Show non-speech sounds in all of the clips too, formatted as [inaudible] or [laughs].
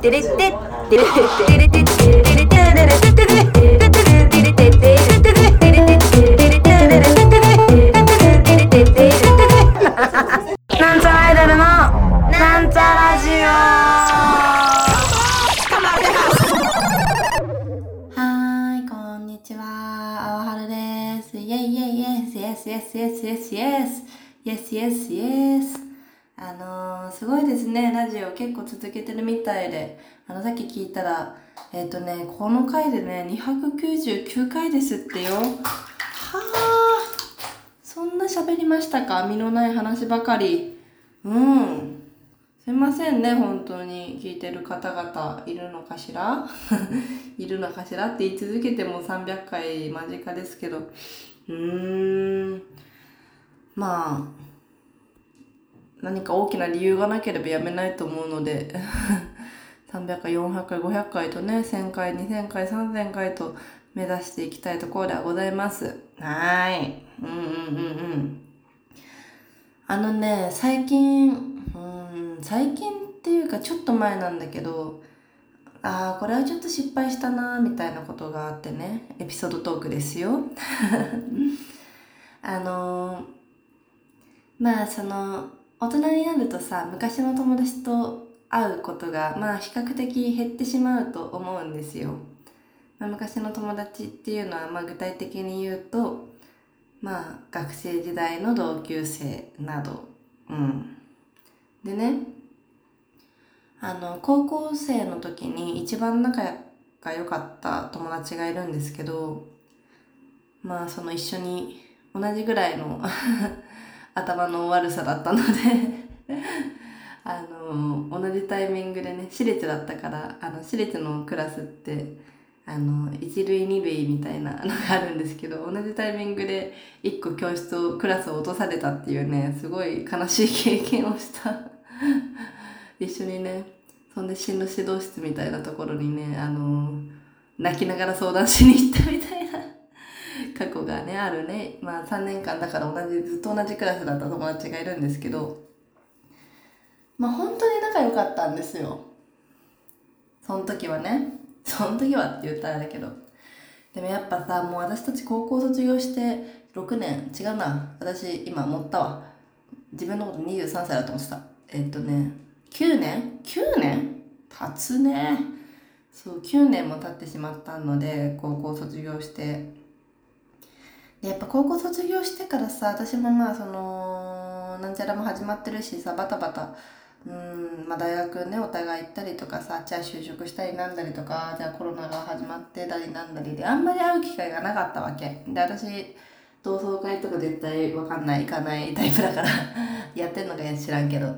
テレッテテレッテレですね、ラジオ結構続けてるみたいで、あの、さっき聞いたら、えっ、とね、この回でね、299回ですってよ。はあ、そんな喋りましたか？身のない話ばかり。うん。すいませんね、本当に。聞いてる方々いるのかしら？[laughs] いるのかしら？って言い続けても300回間近ですけど、うーん、まあ、何か大きな理由がなければやめないと思うので、[laughs] 300回、400回、500回とね、1000回、2000回、3000回と目指していきたいところではございます。はーい。うんうんうんうん。あのね、最近、うん、最近っていうかちょっと前なんだけど、ああ、これはちょっと失敗したなみたいなことがあってね、エピソードトークですよ。[laughs] あのーまあその、大人になるとさ、昔の友達と会うことが、まあ比較的減ってしまうと思うんですよ。まあ、昔の友達っていうのは、まあ具体的に言うと、まあ学生時代の同級生など、うん。でね、あの、高校生の時に一番仲が良かった友達がいるんですけど、まあその一緒に同じぐらいの頭の悪さだったので [laughs] あの、同じタイミングでね、私立だったから、あの、私立のクラスって、あの、一類二類みたいなのがあるんですけど、同じタイミングで一個教室を、クラスを落とされたっていうね、すごい悲しい経験をした。[laughs] 一緒にね、そんで進路指導室みたいなところにね、あの、泣きながら相談しに行ったみたいな過去がね、あるね。まあ3年間だから同じ、ずっと同じクラスだった友達がいるんですけど、まあ本当に仲良かったんですよ。その時はね。その時はって言ったらだけど。でもやっぱさ、もう私たち高校卒業して6年、違うな。私今持ったわ。自分のこと23歳だと思ってた。えっとね、9年 ?9 年？経つね。そう、9年も経ってしまったので、高校卒業して。やっぱ高校卒業してからさ、私もまあその、なんちゃらも始まってるしさ、バタバタ、うん、まあ大学ね、お互い行ったりとかさ、じゃあ就職したりなんだりとか、じゃあコロナが始まってたりなんだりで、あんまり会う機会がなかったわけ。で、私、同窓会とか絶対わかんない、行かないタイプだから、[laughs] やってんのか知らんけど。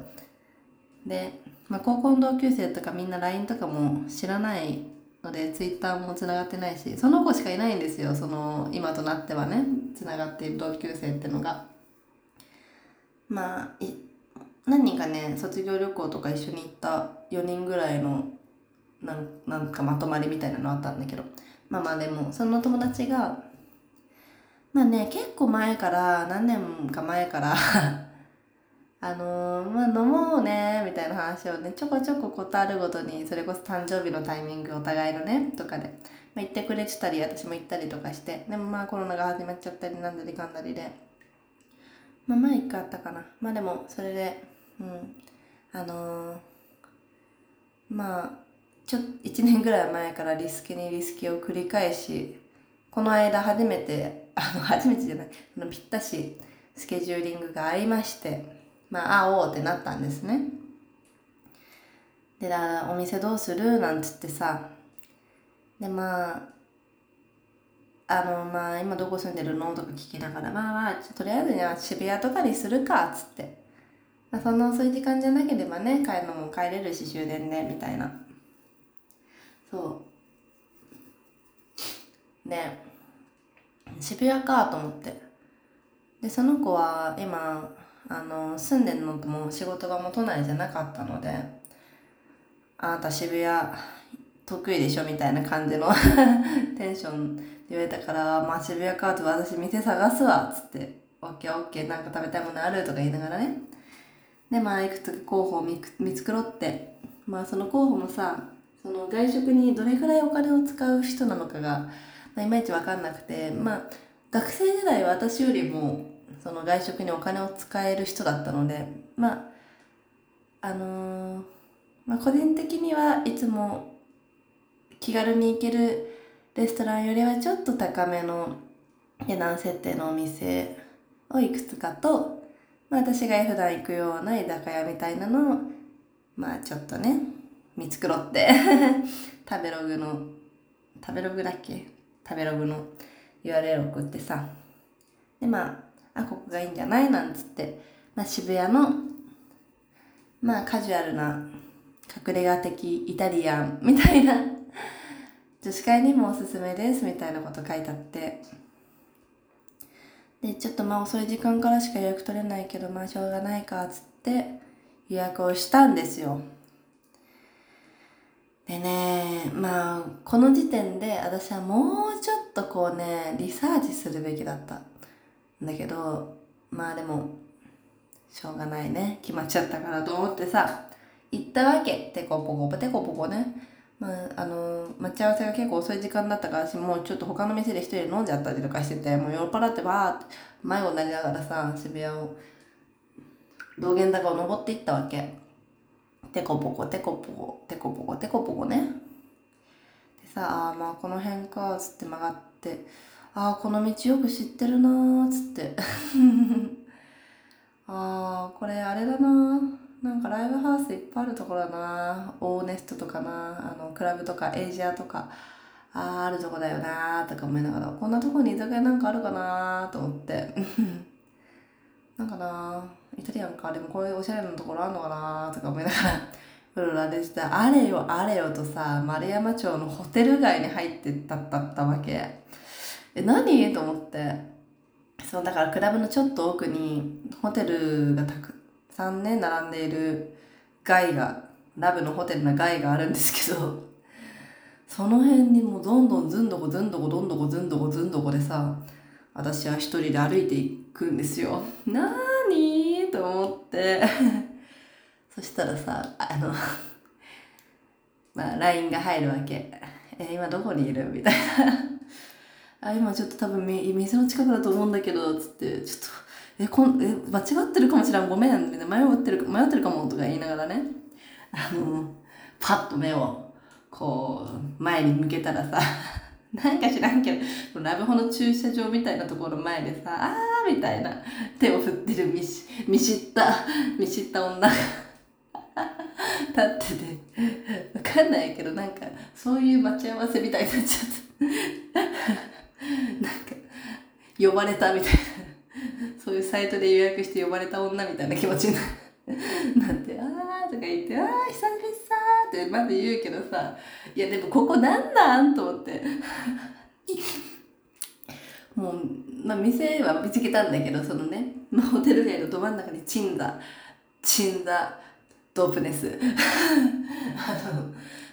で、まあ、高校の同級生とかみんな LINE とかも知らないので Twitter もつながってないしその子しかいないんですよ。その今となってはねつながっている同級生ってのが。まあい何人かね卒業旅行とか一緒に行った4人ぐらいのなんなんかまとまりみたいなのあったんだけど。まあまあでもその友達がまあね結構前から何年か前からあのーまあ飲もうねみたいな話をねちょこちょこことあるごとにそれこそ誕生日のタイミングお互いのねとかで、まあ、言ってくれてたり私も行ったりとかしてでもまあコロナが始まっちゃったりなんだりかんだりで。まあ前一回あったかな。まあでもそれでうん。あのーまあちょっと1年ぐらい前からリスケにリスケを繰り返しこの間初めてあの初めてじゃないあのぴったしスケジューリングが合いましてまあ、会おうってなったんですね。で、だお店どうする？なんつってさ、で、まあ、あの、まあ、今どこ住んでるの？とか聞きながら、まあまあ、とりあえずじゃ渋谷とかにするか、つって。まあ、そんな遅い時間じゃなければね、帰るのも帰れるし、終電で、みたいな。そう。ね、渋谷かと思って。で、その子は今、あの住んでるのとも仕事がも都内じゃなかったのであなた渋谷得意でしょみたいな感じの [laughs] テンションで言われたから、まあ渋谷かと私店探すわっつって、オッケーオッケーなんか食べたいものあるとか言いながらね。で、まあいくつか候補を見見繕って、まあその候補もさその外食にどれぐらいお金を使う人なのかが、まあ、いまいち分かんなくてまあ学生時代は私よりもその外食にお金を使える人だったのでまああのー、まあ、個人的にはいつも気軽に行けるレストランよりはちょっと高めの値段設定のお店をいくつかと、まあ、私が普段行くような居酒屋みたいなのをまあちょっとね見繕って [laughs] 食べログの食べログだっけ？食べログの URL 送ってさ。でまああここがいいんじゃない？なんつって、まあ、渋谷のまあカジュアルな隠れ家的イタリアンみたいな [laughs] 女子会にもおすすめですみたいなこと書いてあって。でちょっとまあ遅い時間からしか予約取れないけどまあしょうがないかつって予約をしたんですよ。でねまあこの時点で私はもうちょっとこうねリサーチするべきだった。だけどまあでもしょうがないね。決まっちゃったからと思ってさ行ったわけ。テコポコテコポコね。まあ、あの待ち合わせが結構遅い時間だったから私もうちょっと他の店で一人で飲んじゃったりとかしててもう酔っ払ってバーって迷子になりながらさ渋谷を道玄坂を登っていったわけ。テコポコテコポコテコポコテコポコね。でさあまあこの辺かっつって曲がって。ああこの道よく知ってるなーっつって。[laughs] ああこれあれだななんかライブハウスいっぱいあるところだなオーネストとかなあのクラブとかエイジアとか。あああるとこだよなー。とか思いながら。こんなとこに居酒屋なんかあるかなー。と思って。[laughs] なんかなイタリアンか。でもこういうおしゃれなところあんのかなー。とか思いながら。うろうろでしたあれよあれよとさ丸山町のホテル街に入ってったったったわけ。え何？と思ってそうだからクラブのちょっと奥にホテルがたく3年並んでいる街がラブのホテルの街があるんですけどその辺にもうどんどんずんどこずんどこどんどこずんどこずんどこでさ私は一人で歩いていくんですよ。なーにと思って [laughs] そしたらさあのまあ LINE が入るわけ。え今どこにいる？みたいな。あ今ちょっと多分店の近くだと思うんだけどつってちょっとえ、こん、え、間違ってるかもしれん、ごめん、みたいな、迷ってる、迷ってるかも、とか言いながらね、あの、パッと目を、こう、前に向けたらさ、[laughs] なんか知らんけど、ラブホの駐車場みたいなところ前でさ、あーみたいな手を振ってる見し見知った、見知った女が [laughs] 立ってて、わかんないけど、なんか、そういう待ち合わせみたいになっちゃった。なんか、呼ばれたみたいな。そういうサイトで予約して呼ばれた女みたいな気持ちになって「あー」とか言って「あー久々」ってまず言うけどさいやでもここなんなんと思って。もう、まあ、店は見つけたんだけどそのね、まあ、ホテル街のど真ん中にチンザチンザドープネス。[laughs] あの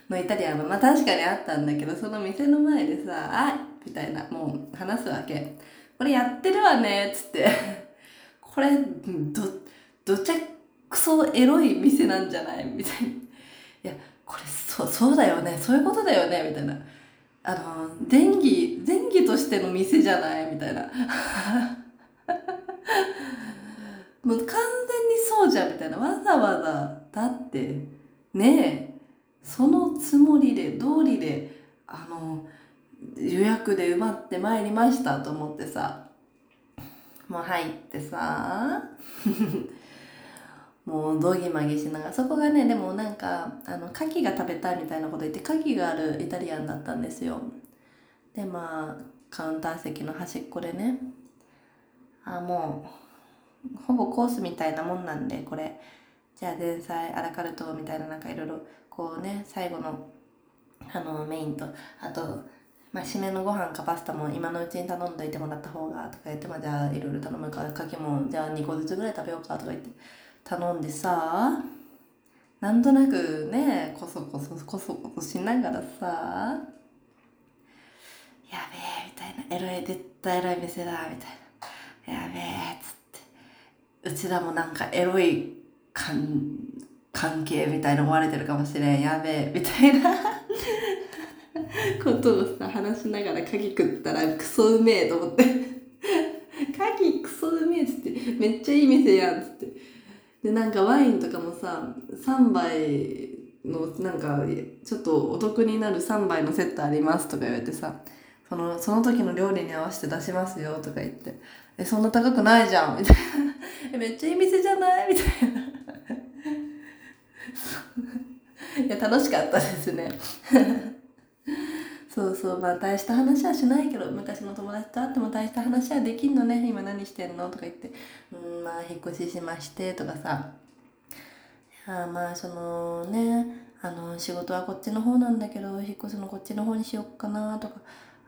のイタリアンはまあ確かにあったんだけどその店の前でさ「あみたいなもう話すわけ。これやってるわね、つって。これ、ど、どちゃくそエロい店なんじゃない？みたいな。いや、これ、そう、そうだよね。そういうことだよね。みたいな。あの、前儀、前儀としての店じゃない？みたいな。[laughs] もう完全にそうじゃん、みたいな。わざわざ、だって、ねえ、そのつもりで、通りで、あの、予約で埋まってまいりましたと思ってさもう入ってさ [laughs] もうどぎまぎしながらそこがねでもなんかあの牡蠣が食べたいみたいなこと言って牡蠣があるイタリアンだったんですよ。でまあカウンター席の端っこでねあもうほぼコースみたいなもんなんでこれ。じゃあ前菜アラカルトみたいななんかいろいろこうね最後のあのメインとあとまあ、締めのご飯かパスタも今のうちに頼んどいてもらった方がとか言って、まあ、じゃあいろいろ頼むからかきもじゃあ2個ずつぐらい食べようかとか言って頼んでさなんとなくねこそこそこそこそしながらさやべえみたいなエロい絶対エロい店だみたいなやべえっつってうちらもなんかエロい関係みたいな思われてるかもしれんやべえみたいな。[laughs] ことをさ話しながら鍵食ったらクソうめえと思って。[laughs] 鍵クソうめえっつってめっちゃいい店やんっつって。でなんかワインとかもさ3杯のなんかちょっとお得になる3杯のセットありますとか言われてさそのその時の料理に合わせて出しますよとか言って。えそんな高くないじゃん。みたいな。[laughs] えめっちゃいい店じゃない？みたいな。いや楽しかったですね。そうそうまあ大した話はしないけど昔の友達と会っても大した話はできんのね。今何してんのとか言ってうんまあ引っ越ししましてとかさ。あまあそのねあの仕事はこっちの方なんだけど引っ越すのこっちの方にしよっかなとか。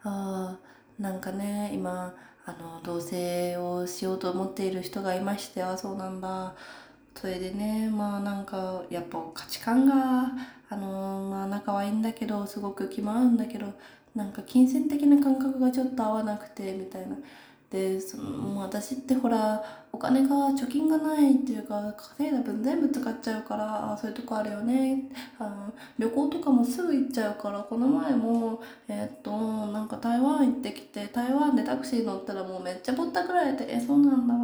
あなんかね今あの同棲をしようと思っている人がいましてあそうなんだ。それでねまあなんかやっぱ価値観があのまあ仲はいいんだけどすごく気も合うんだけどなんか金銭的な感覚がちょっと合わなくてみたいな。でその私ってほらお金が貯金がないっていうか稼いだ分全部使っちゃうからあそういうとこあるよねあの旅行とかもすぐ行っちゃうからこの前もえー、っとなんか台湾行ってきて台湾でタクシー乗ったらもうめっちゃぼったくられてえそうなんだ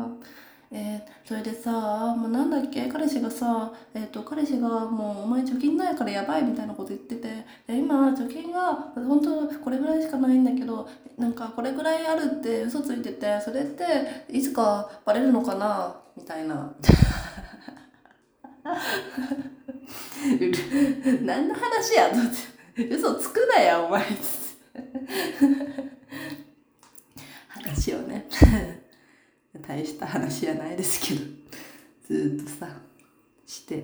えー、それでさ、もうなんだっけ？彼氏がさ、えーと、彼氏がもうお前貯金ないからやばいみたいなこと言っててで今貯金が本当これぐらいしかないんだけどなんかこれぐらいあるって嘘ついててそれっていつかバレるのかな？みたいな。何の話やとって。嘘つくなやお前。話をね。大した話じゃないですけどずっとさして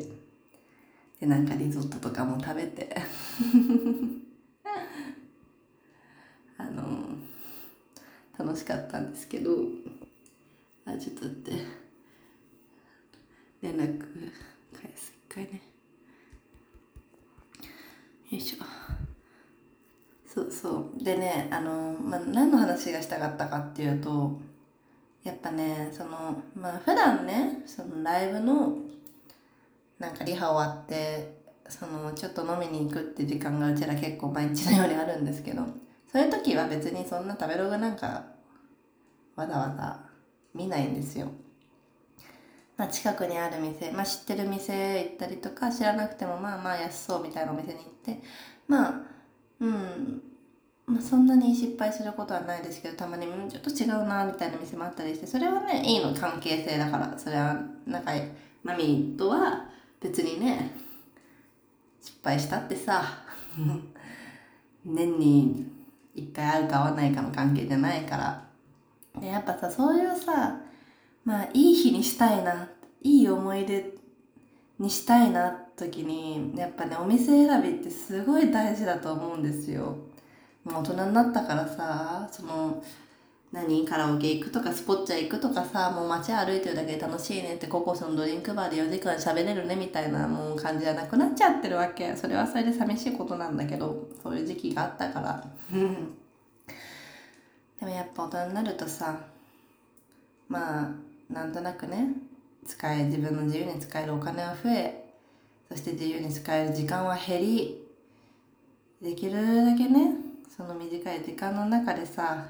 でなんかリゾットとかも食べて。[laughs] あの楽しかったんですけどあちょっとって連絡返す一回ね。よいしょ。そうそう。でねあの、まあ、何の話がしたかったかっていうとやっぱねそのまあ普段ねそのライブのなんかリハ終わってそのちょっと飲みに行くって時間がうちら結構毎日のようにあるんですけどそういう時は別にそんな食べログなんかわざわざ見ないんですよ。まあ、近くにある店、まあ、知ってる店行ったりとか知らなくてもまあまあ安そうみたいなお店に行ってまあうんまあ、そんなに失敗することはないですけどたまにちょっと違うなみたいな店もあったりしてそれはねいいの関係性だからそれは仲いいマミーとは別にね失敗したってさ [laughs] 年に一回会うか会わないかの関係じゃないからでやっぱさそういうさまあいい日にしたいないい思い出にしたいな時にやっぱねお店選びってすごい大事だと思うんですよ。もう大人になったからさその何？カラオケ行くとかスポッチャ行くとかさもう街歩いてるだけで楽しいねってココスのドリンクバーで4時間喋れるねみたいなもう感じじゃなくなっちゃってるわけ。それはそれで寂しいことなんだけどそういう時期があったから。[laughs] でもやっぱ大人になるとさまあなんとなくね使え自分の自由に使えるお金は増えそして自由に使える時間は減りできるだけねその短い時間の中でさ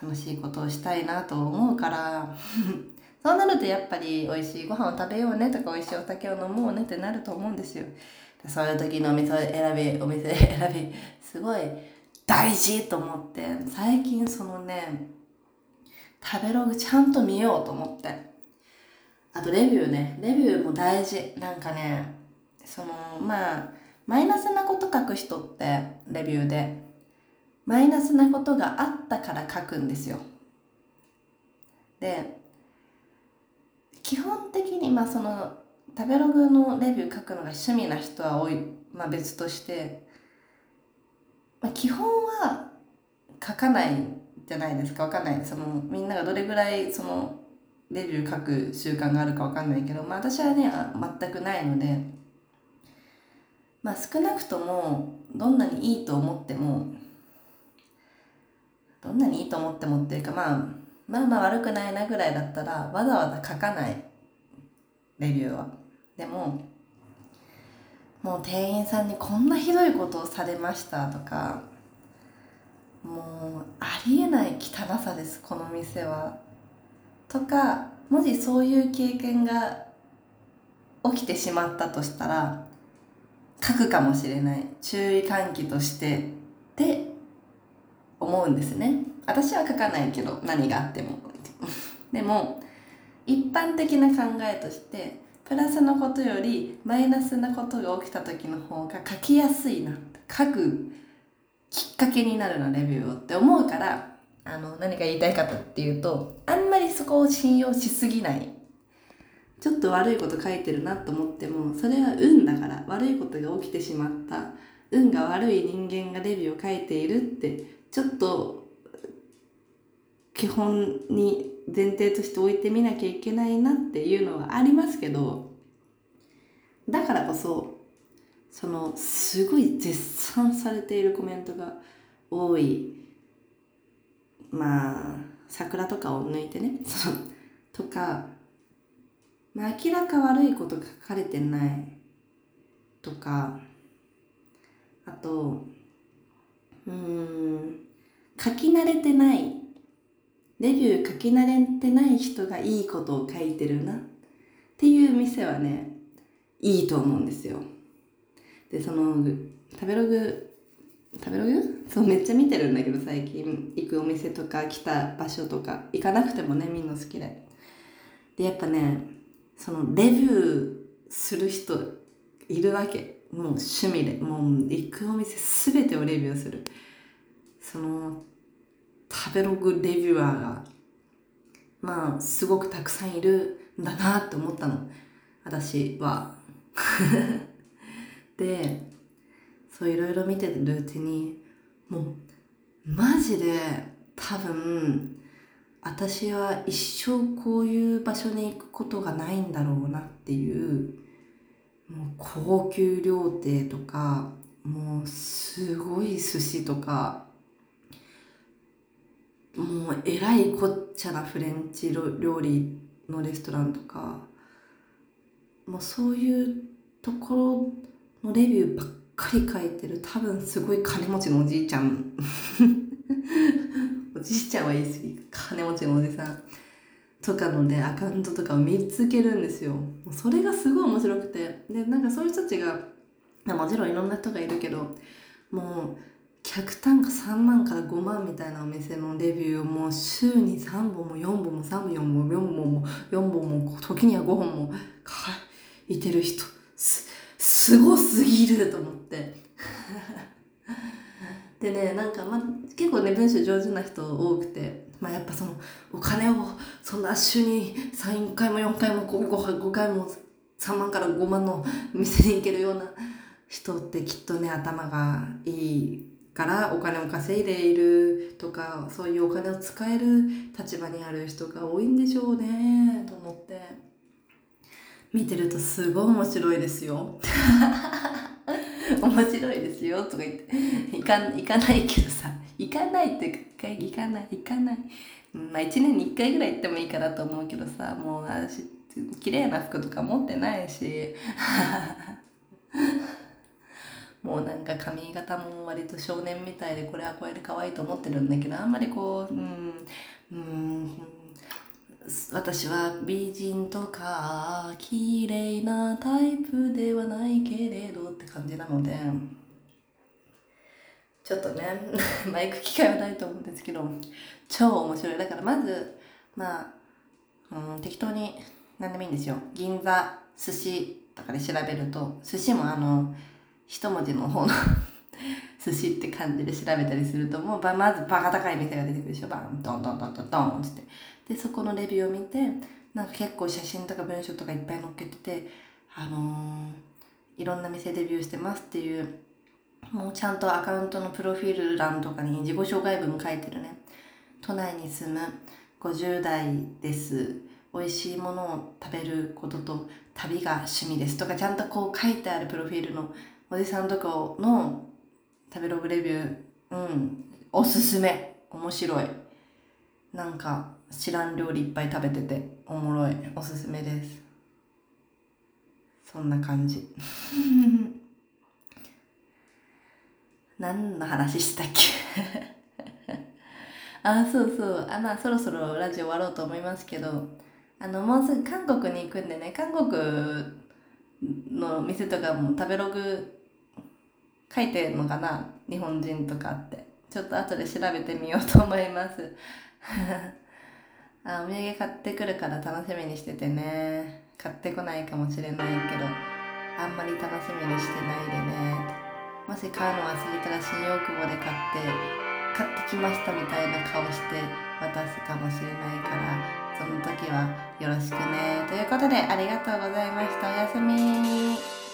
楽しいことをしたいなと思うから [laughs] そうなるとやっぱり美味しいご飯を食べようねとか美味しいお酒を飲もうねってなると思うんですよ。そういう時のお店選びお店 [laughs] 選びすごい大事と思って最近そのね食べログちゃんと見ようと思って。あとレビューね。レビューも大事。なんかねそのまあマイナスなこと書く人ってレビューでマイナスなことがあったから書くんですよ。で基本的にまあその食べログのレビュー書くのが趣味な人は多い、まあ、別として、まあ、基本は書かないじゃないですか。わかんない。そのみんながどれぐらいそのレビュー書く習慣があるかわかんないけど、まあ、私はね全くないのでまあ少なくともどんなにいいと思ってもどんなにいいと思ってもっていうか、まあ、まあまあ悪くないなぐらいだったらわざわざ書かない。レビューは。でももう店員さんにこんなひどいことをされましたとかもうありえない汚さですこの店は。とかもしそういう経験が起きてしまったとしたら書くかもしれない。注意喚起としてって思うんですね。私は書かないけど何があっても。[laughs] でも一般的な考えとしてプラスのことよりマイナスなことが起きた時の方が書きやすいな。書くきっかけになるなレビューをって思うからあの何が言いたいかっていうとあんまりそこを信用しすぎない。ちょっと悪いこと書いてるなと思ってもそれは運だから悪いことが起きてしまった。運が悪い人間がレビューを書いているってちょっと基本に前提として置いてみなきゃいけないなっていうのはありますけどだからこそそのすごい絶賛されているコメントが多い。まあ桜とかを抜いてねそのとか、まあ、明らか悪いこと書かれてない。とかあとうん書き慣れてない。レビュー書き慣れてない人がいいことを書いてるな。っていう店はねいいと思うんですよ。でその食べログ食べログ？そうめっちゃ見てるんだけど最近。行くお店とか来た場所とか。行かなくてもねみんな好きで。でやっぱねそのレビューする人いるわけ。もう趣味で。もう行くお店全てをレビューする。その食べログレビュアーがまあすごくたくさんいるんだなって思ったの。私は。[laughs] でそういろいろ見てるうちに。もうマジで多分私は一生こういう場所に行くことがないんだろうなっていうもう高級料亭とかもうすごい寿司とかもうえらいこっちゃなフレンチ料理のレストランとかもうそういうところのレビューばっかり書いてる多分すごい金持ちのおじいちゃん。おじいちゃんは言い過ぎ金持ちのおじさんとかのねアカウントとかを見つけるんですよ。それがすごい面白くて。でなんかそういう人たちがもちろんいろんな人がいるけどもう客単価3万から5万みたいなお店のレビューをもう週に3本も4本も3本も4本も4本も時には5本も書いてる人すすごすぎると思って。でねなんか、ま、結構ね文章上手な人多くて、まあ、やっぱそのお金をそんな週に3回も4回も 5, 5回も3万から5万の店に行けるような人ってきっとね頭がいいからお金を稼いでいるとかそういうお金を使える立場にある人が多いんでしょうねと思って。見てるとすごい面白いですよ。面白いですよとか言って。行か行かないけどさ。行かないって行かない行かない。まあ1年に1回ぐらい行ってもいいかなと思うけどさ。もう私綺麗な服とか持ってないし。[laughs] もうなんか髪型も割と少年みたいでこれはこれで可愛いと思ってるんだけどあんまりこううんうん私は美人とか綺麗なタイプではないけれどって感じなのでちょっとね [laughs] マイク機会はないと思うんですけど超面白い。だからまずまあ、うん、適当に何でもいいんですよ。銀座寿司とかで調べると寿司もあの一文字の方の寿司って感じで調べたりするともうまずバカ高い店が出てくるでしょ。バンドンドンドンドンドンって。でそこのレビューを見てなんか結構写真とか文章とかいっぱい載っけててあのー、いろんな店デビューしてますっていうもうちゃんとアカウントのプロフィール欄とかに自己紹介文書いてるね。都内に住む50代です。美味しいものを食べることと旅が趣味ですとかちゃんとこう書いてあるプロフィールのおじさんとかの食べログレビュー、うん、おすすめ。面白い。なんか、知らん料理いっぱい食べてて、おもろい。おすすめです。そんな感じ [laughs] 何の話したっけ？[laughs] あそうそうあまあそろそろラジオ終わろうと思いますけどあのもうすぐ韓国に行くんでね韓国の店とかも食べログ書いてるのかな？日本人とかって。ちょっと後で調べてみようと思います。[laughs] あお土産買ってくるから楽しみにしててね。買ってこないかもしれないけどあんまり楽しみにしてないでね。もし買うの忘れたら新大久保で買って買ってきましたみたいな顔して渡すかもしれないからその時はよろしくね。ということでありがとうございました。おやすみ。